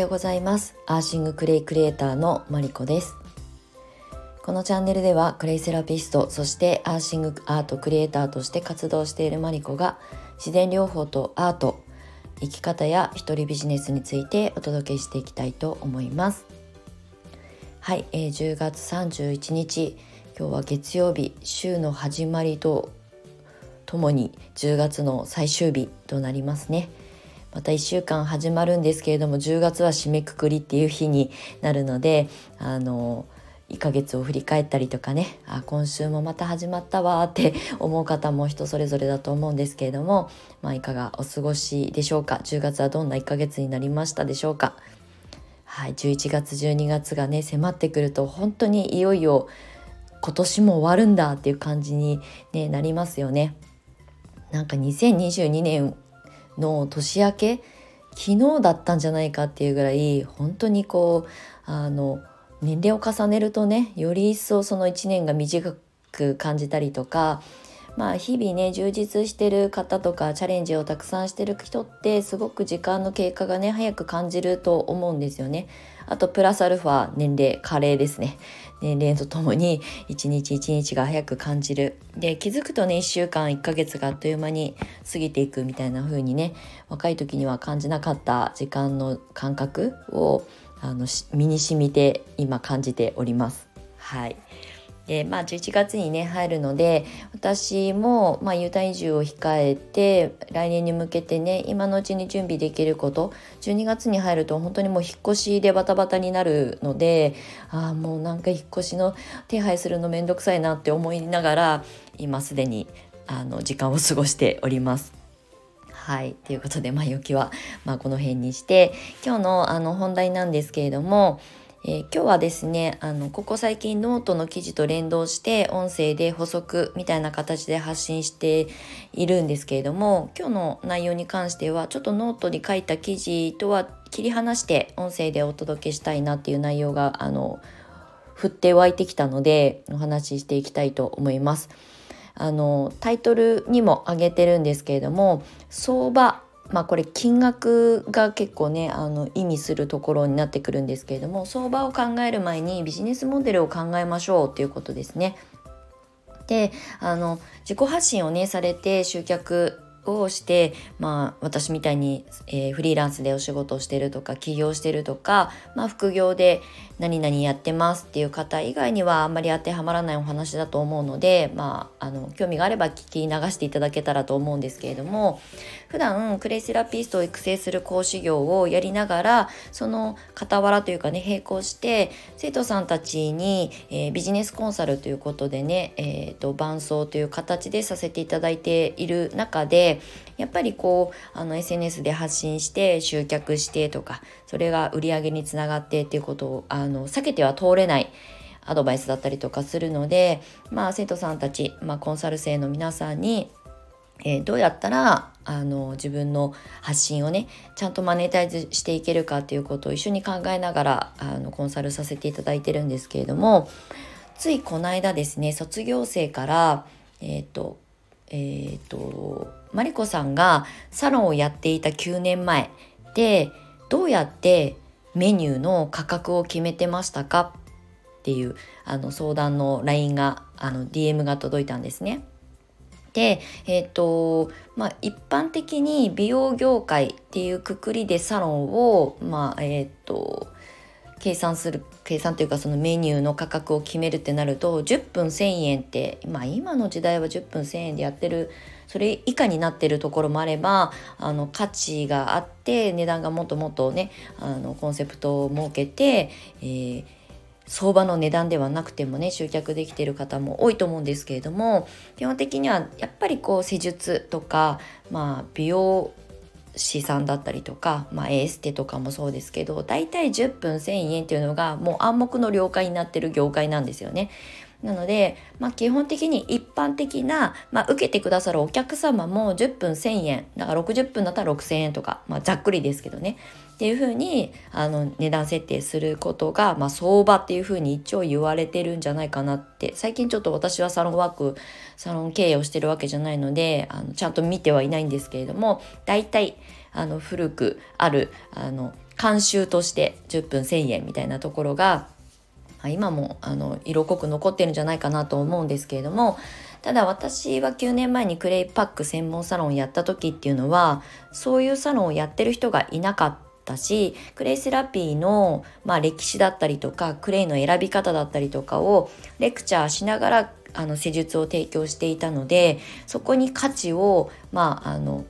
ようございます。アーシングクレイクリエイターのマリコです。このチャンネルではクレイセラピストそしてアーシングアートクリエイターとして活動しているマリコが自然療法とアート生き方や一人ビジネスについてお届けしていきたいと思います。はい、えー、10月31日今日は月曜日週の始まりとともに10月の最終日となりますね。また1週間始まるんですけれども10月は締めくくりっていう日になるのであの1ヶ月を振り返ったりとかねあ今週もまた始まったわって 思う方も人それぞれだと思うんですけれども、まあ、いかがお過ごしでしょうか？10月はどんな1ヶ月になりましたでしょうか？はい11月12月がね迫ってくると本当にいよいよ今年も終わるんだっていう感じに、ね、なりますよね。なんか2022年の年明け昨日だったんじゃないかっていうぐらい本当にこうあの年齢を重ねるとねより一層その1年が短く感じたりとかまあ日々ね充実してる方とかチャレンジをたくさんしてる人ってすごく時間の経過がね早く感じると思うんですよね。あとプラスアルファ年齢加齢ですね。年齢とともに一日一日が早く感じる。で気づくとね1週間1ヶ月があっという間に過ぎていくみたいな風にね若い時には感じなかった時間の感覚をあの身に染みて今感じております。はい。でまあ、11月にね入るので私も、まあ、U ターン移住を控えて来年に向けてね今のうちに準備できること12月に入ると本当にもう引っ越しでバタバタになるのでああもうなんか引っ越しの手配するのめんどくさいなって思いながら今すでにあの時間を過ごしております。はい。ということで、前置きは、まあ、この辺にして、今日のあの本題なんですけれども、えー、今日はですねあのここ最近ノートの記事と連動して音声で補足みたいな形で発信しているんですけれども今日の内容に関してはちょっとノートに書いた記事とは切り離して音声でお届けしたいなっていう内容があの降って湧いてきたのでお話ししていきたいと思います。あのタイトルにも挙げてるんですけれども相場まあこれ金額が結構ねあの意味するところになってくるんですけれども相場を考える前にビジネスモデルを考えましょうっていうことですね。であの自己発信をねされて集客をして、まあ、私みたいに、えー、フリーランスでお仕事をしてるとか起業してるとか、まあ、副業で何々やってますっていう方以外にはあんまり当てはまらないお話だと思うので、まあ、あの興味があれば聞き流していただけたらと思うんですけれども普段クレイセラピストを育成する講師業をやりながらその傍らというかね並行して生徒さんたちに、えー、ビジネスコンサルということでね、えーと伴走という形でさせていただいている中でやっぱりこうあの SNS で発信して集客してとかそれが売り上げにつながってっていうことをあの避けては通れないアドバイスだったりとかするので、まあ、生徒さんたち、まあ、コンサル生の皆さんに、えー、どうやったらあの自分の発信をねちゃんとマネタイズしていけるかっていうことを一緒に考えながらあのコンサルさせていただいてるんですけれどもついこの間ですね卒業生からえっ、ー、とえっ、ー、とマリコさんがサロンをやっていた9年前でどうやってメニューの価格を決めてましたか？っていうあの相談の LINE があの DM が届いたんですね。で、えっ、ー、とまあ、一般的に美容業界っていうくくりでサロンを、まあえっ、ー、と計算する計算というかそのメニューの価格を決めるってなると10分1,000円って、まあ、今の時代は10分1,000円でやってるそれ以下になってるところもあればあの価値があって値段がもっともっとねあのコンセプトを設けて、えー、相場の値段ではなくてもね集客できてる方も多いと思うんですけれども基本的にはやっぱりこう施術とか、まあ、美容資産だったりとか、まあ、エステとかもそうですけど大体10分1,000円っていうのがもう暗黙の了解になってる業界なんですよね。なので、まあ、基本的に一般的な、まあ、受けてくださるお客様も10分1,000円だから60分だったら6,000円とか、まあ、ざっくりですけどねっていうふうにあの値段設定することが、まあ、相場っていうふうに一応言われてるんじゃないかなって。最近ちょっと私はサロンワークサロン経営をしてるわけじゃないのであのちゃんと見てはいないんですけれども大体あの古くあるあの慣習として10分1,000円みたいなところが今もあの色濃く残ってるんじゃないかなと思うんですけれどもただ私は9年前にクレイパック専門サロンやった時っていうのはそういうサロンをやってる人がいなかったしクレイセラピーの、まあ、歴史だったりとかクレイの選び方だったりとかをレクチャーしながらあの施術を提供していたのでそこに価値をまああの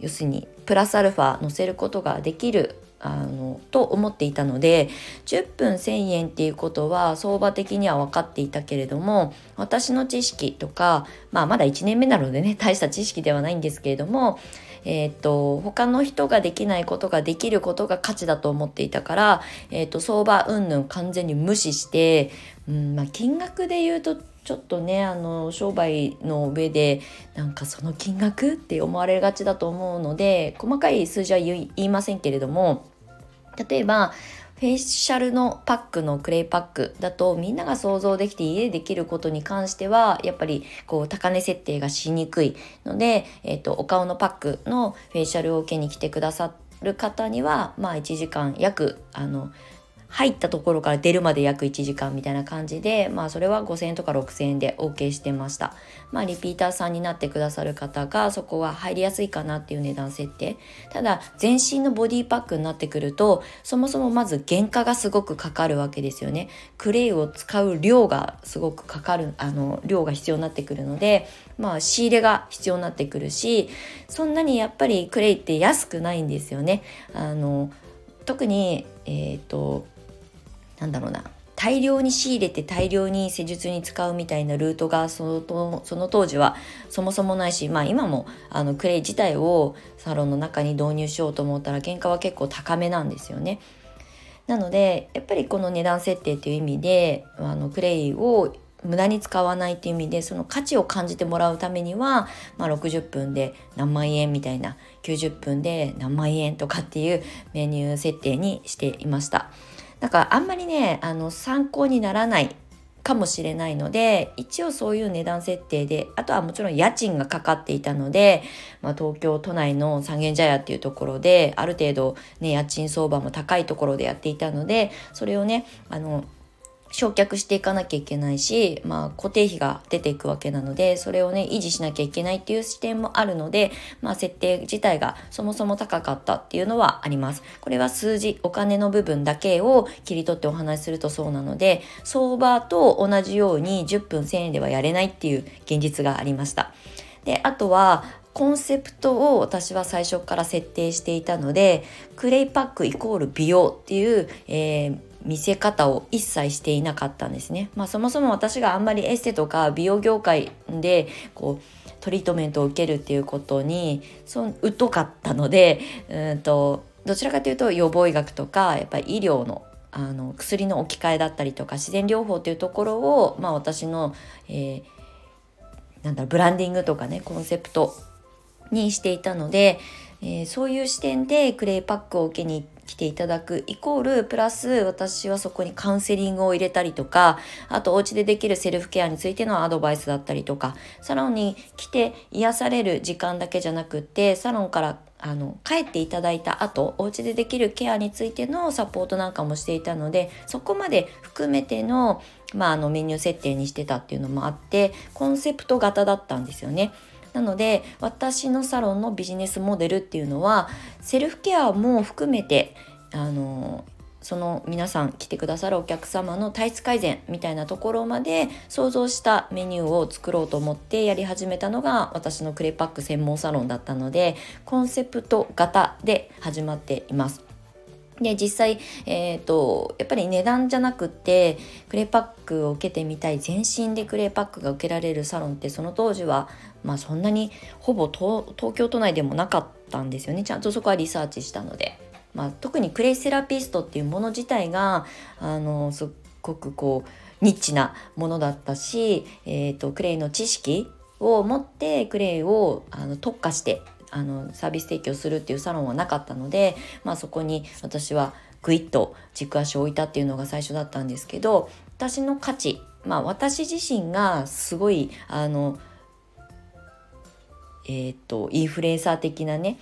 要するにプラスアルファ乗せることができるあのと思っていたので10分1,000円っていうことは相場的には分かっていたけれども私の知識とか、まあ、まだ1年目なのでね大した知識ではないんですけれどもえーと、他の人ができないことができることが価値だと思っていたから、えーと、相場云々完全に無視して、うんまあ、金額で言うとちょっとねあの商売の上でなんかその金額って思われがちだと思うので細かい数字は言いませんけれども例えばフェイシャルのパックのクレイパックだとみんなが想像できて家でできることに関してはやっぱりこう高値設定がしにくいので、えーと、お顔のパックのフェイシャルを受けに来てくださる方にはまあ1時間約あの入ったところから出るまで約1時間みたいな感じで、まあそれは5000円とか6000円で OK してました。まあリピーターさんになってくださる方がそこは入りやすいかなっていう値段設定。ただ全身のボディパックになってくると、そもそもまず原価がすごくかかるわけですよね。クレイを使う量がすごくかかる、あの、量が必要になってくるので、まあ仕入れが必要になってくるし、そんなにやっぱりクレイって安くないんですよね。あの、特に、えっ、ー、と、なんだろうな大量に仕入れて大量に施術に使うみたいなルートがそのその当時はそもそもないしまあ今もあのクレイ自体をサロンの中に導入しようと思ったら原価は結構高めなんですよね。なのでやっぱりこの値段設定っていう意味であのクレイを無駄に使わないっていう意味でその価値を感じてもらうためには、まあ、60分で何万円みたいな90分で何万円とかっていうメニュー設定にしていました。なんかあんまりねあの参考にならないかもしれないので一応そういう値段設定であとはもちろん家賃がかかっていたので、まあ、東京都内の三軒茶屋っていうところである程度ね家賃相場も高いところでやっていたのでそれをねあの焼却していかなきゃいけないし、まあ、固定費が出ていくわけなのでそれをね維持しなきゃいけないっていう視点もあるので、まあ、設定自体がそもそも高かったっていうのはあります。これは数字お金の部分だけを切り取ってお話しするとそうなので相場と同じように10分1000円ではやれないっていう現実がありました。であとはコンセプトを私は最初から設定していたのでクレイパックイコール美容っていう、えー見せ方を一切していなかったんですね。まあそもそも私があんまりエステとか美容業界でこうトリートメントを受けるっていうことにそ疎かったのでうんとどちらかというと予防医学とかやっぱり医療のあの薬の置き換えだったりとか自然療法っていうところを、まあ、私の、えー、なんだろうブランディングとかねコンセプトにしていたので、えー、そういう視点でクレイパックを受けに行って来ていただくイコールプラス私はそこにカウンセリングを入れたりとかあとお家でできるセルフケアについてのアドバイスだったりとかサロンに来て癒される時間だけじゃなくってサロンからあの帰っていただいた後お家でできるケアについてのサポートなんかもしていたのでそこまで含めての,、まあ、あのメニュー設定にしてたっていうのもあってコンセプト型だったんですよね。なので私のサロンのビジネスモデルっていうのはセルフケアも含めてあのその皆さん来てくださるお客様の体質改善みたいなところまで想像したメニューを作ろうと思ってやり始めたのが私のクレイパック専門サロンだったのでコンセプト型で始まっています。で実際、えーと、やっぱり値段じゃなくてクレーパックを受けてみたい全身でクレーパックが受けられるサロンってその当時は、まあ、そんなにほぼ東京都内でもなかったんですよね。ちゃんとそこはリサーチしたので、まあ、特にクレイセラピストっていうもの自体があのすっごくこうニッチなものだったし、えーとクレイの知識を持ってクレイをあの特化してあのサービス提供するっていうサロンはなかったので、まあ、そこに私はグイッと軸足を置いたっていうのが最初だったんですけど私の価値まあ私自身がすごいあのえっ、とインフルエンサー的なね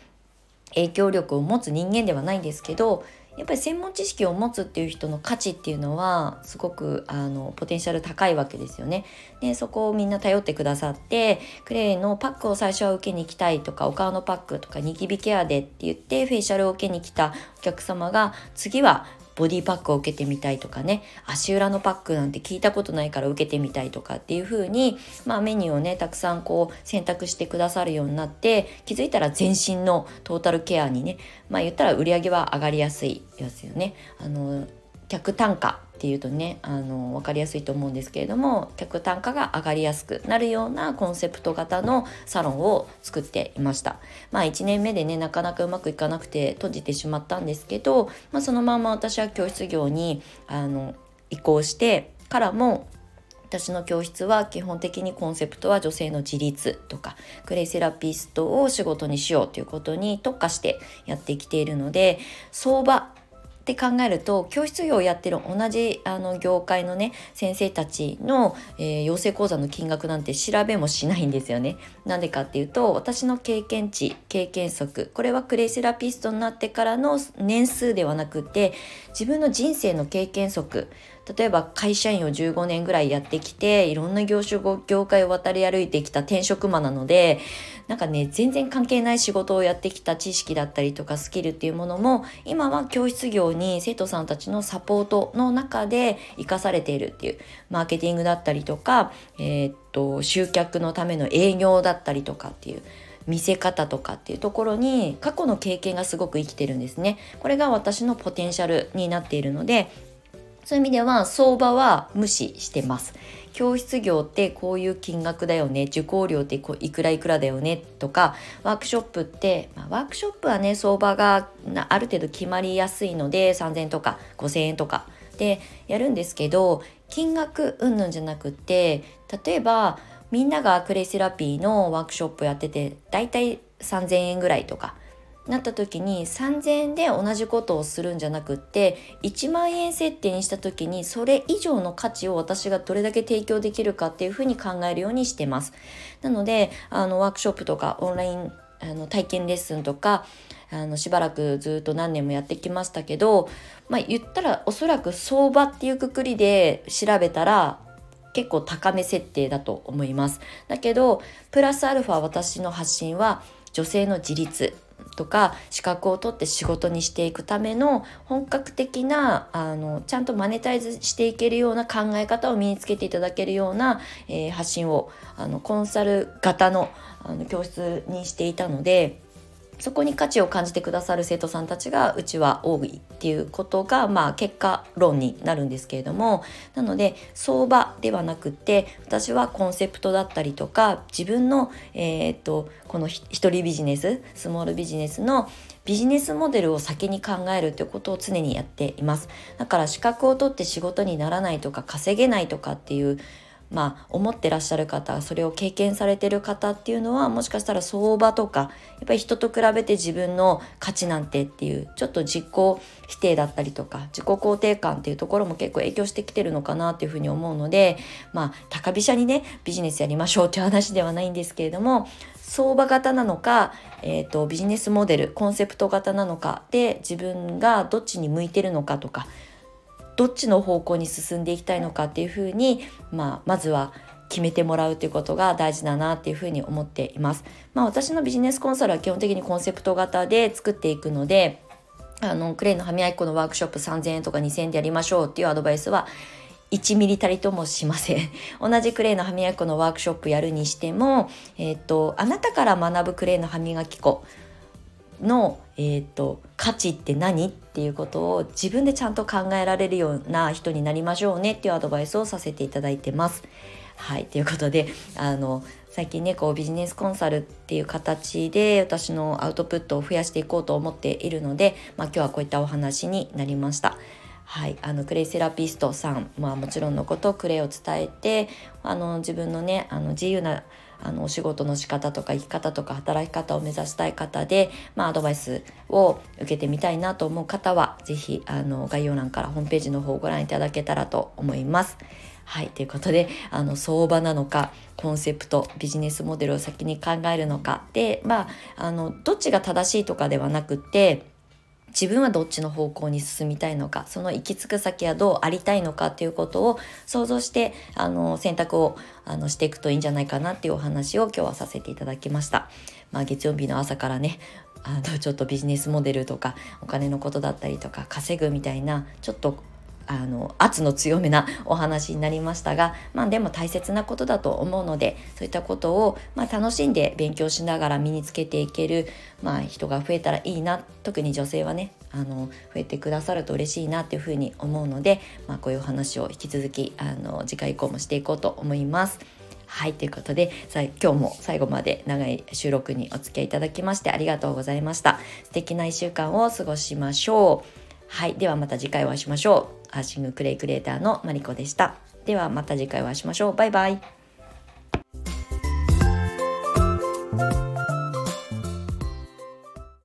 影響力を持つ人間ではないんですけどやっぱり専門知識を持つっていう人の価値っていうのはすごくあのポテンシャル高いわけですよね。でそこをみんな頼ってくださってクレイのパックを最初は受けに行きたいとかお顔のパックとかニキビケアでって言ってフェイシャルを受けに来たお客様が次はボディパックを受けてみたいとかね足裏のパックなんて聞いたことないから受けてみたいとかっていう風にまあメニューをねたくさんこう選択してくださるようになって気づいたら全身のトータルケアにねまあ言ったら売り上げは上がりやすいですよね。あの客単価っていうとねあの分かりやすいと思うんですけれども客単価が上がりやすくなるようなコンセプト型のサロンを作っていました。まあ1年目でねなかなかうまくいかなくて閉じてしまったんですけど、まあ、そのまま私は教室業にあの移行してからも私の教室は基本的にコンセプトは女性の自立とかクレイセラピストを仕事にしようということに特化してやってきているので相場って考えると教室業をやってる同じあの業界のね先生たちの、えー、養成講座の金額なんて調べもしないんですよね。なんでかっていうと私の経験値経験則これはクレイセラピストになってからの年数ではなくて自分の人生の経験則例えば会社員を15年ぐらいやってきていろんな業種業界を渡り歩いてきた転職魔なのでなんかね全然関係ない仕事をやってきた知識だったりとかスキルっていうものも今は教室業に生徒さんたちのサポートの中で生かされているっていうマーケティングだったりとか、えー、っと集客のための営業だったりとかっていう見せ方とかっていうところに過去の経験がすごく生きてるんですね。これが私のポテンシャルになっているのでそういう意味では相場は無視してます。教室業ってこういう金額だよね受講料っていくらいくらだよねとかワークショップって、まあ、ワークショップはね相場がある程度決まりやすいので3000とか5000円とかでやるんですけど金額うんぬんじゃなくって例えばみんながクレイセラピーのワークショップやっててだいたい3000円ぐらいとかなった時に3,000円で同じことをするんじゃなくって1万円設定にした時にそれ以上の価値を私がどれだけ提供できるかっていうふうに考えるようにしてます。なのであのワークショップとかオンラインあの体験レッスンとかあのしばらくずっと何年もやってきましたけど、まあ、言ったらおそらく相場っていうくくりで調べたら結構高め設定だと思います。だけどプラスアルファ私の発信は女性の自立とか資格を取って仕事にしていくための本格的なあのちゃんとマネタイズしていけるような考え方を身につけていただけるような、えー、発信をあのコンサル型のあの教室にしていたのでそこに価値を感じてくださる生徒さんたちがうちは多いっていうことが、まあ、結果論になるんですけれどもなので相場ではなくって私はコンセプトだったりとか自分の、えー、っとこの一人ビジネススモールビジネスのビジネスモデルを先に考えるということを常にやっています。だから資格を取って仕事にならないとか稼げないとかっていうまあ、思ってらっしゃる方それを経験されてる方っていうのはもしかしたら相場とかやっぱり人と比べて自分の価値なんてっていうちょっと自己否定だったりとか自己肯定感っていうところも結構影響してきてるのかなっていうふうに思うのでまあ高飛車にねビジネスやりましょうっていう話ではないんですけれども相場型なのか、えーとビジネスモデルコンセプト型なのかで自分がどっちに向いてるのかとかどっちの方向に進んでいきたいのかっていうふうに、まあ、まずは決めてもらうということが大事だなっていうふうに思っています。まあ、私のビジネスコンサルは基本的にコンセプト型で作っていくのであのクレイの歯磨き粉のワークショップ3000円とか2000円でやりましょうっていうアドバイスは1ミリたりともしません。同じクレイの歯磨き粉のワークショップやるにしても、えっ、と、あなたから学ぶクレイの歯磨き粉の、えーと、価値って何っていうことを自分でちゃんと考えられるような人になりましょうねっていうアドバイスをさせていただいてます。はいということであの最近ねこうビジネスコンサルっていう形で私のアウトプットを増やしていこうと思っているので、まあ、今日はこういったお話になりました。はい、あのクレイセラピストさん、まあ、もちろんのことクレイを伝えてあの自分のねあの自由なあのお仕事の仕方とか生き方とか働き方を目指したい方で、まあ、アドバイスを受けてみたいなと思う方は是非あの概要欄からホームページの方をご覧いただけたらと思います。はいということであの相場なのかコンセプトビジネスモデルを先に考えるのかでまああのどっちが正しいとかではなくて自分はどっちの方向に進みたいのかその行き着く先はどうありたいのかっていうことを想像してあの選択をあのしていくといいんじゃないかなっていうお話を今日はさせていただきました。まあ、月曜日の朝からねあのちょっとビジネスモデルとかお金のことだったりとか稼ぐみたいなちょっとあの圧の強めなお話になりましたが、まあ、でも大切なことだと思うのでそういったことを、まあ、楽しんで勉強しながら身につけていける、まあ、人が増えたらいいな特に女性はねあの増えてくださると嬉しいなっていうふうに思うので、まあ、こういうお話を引き続きあの次回以降もしていこうと思います。はいということでさ今日も最後まで長い収録にお付き合いいただきましてありがとうございました。素敵な1週間を過ごしましょう。はいではまた次回お会いしましょう。アーシングクレイクレーターのマリコでした。ではまた次回お会いしましょう。バイバイ。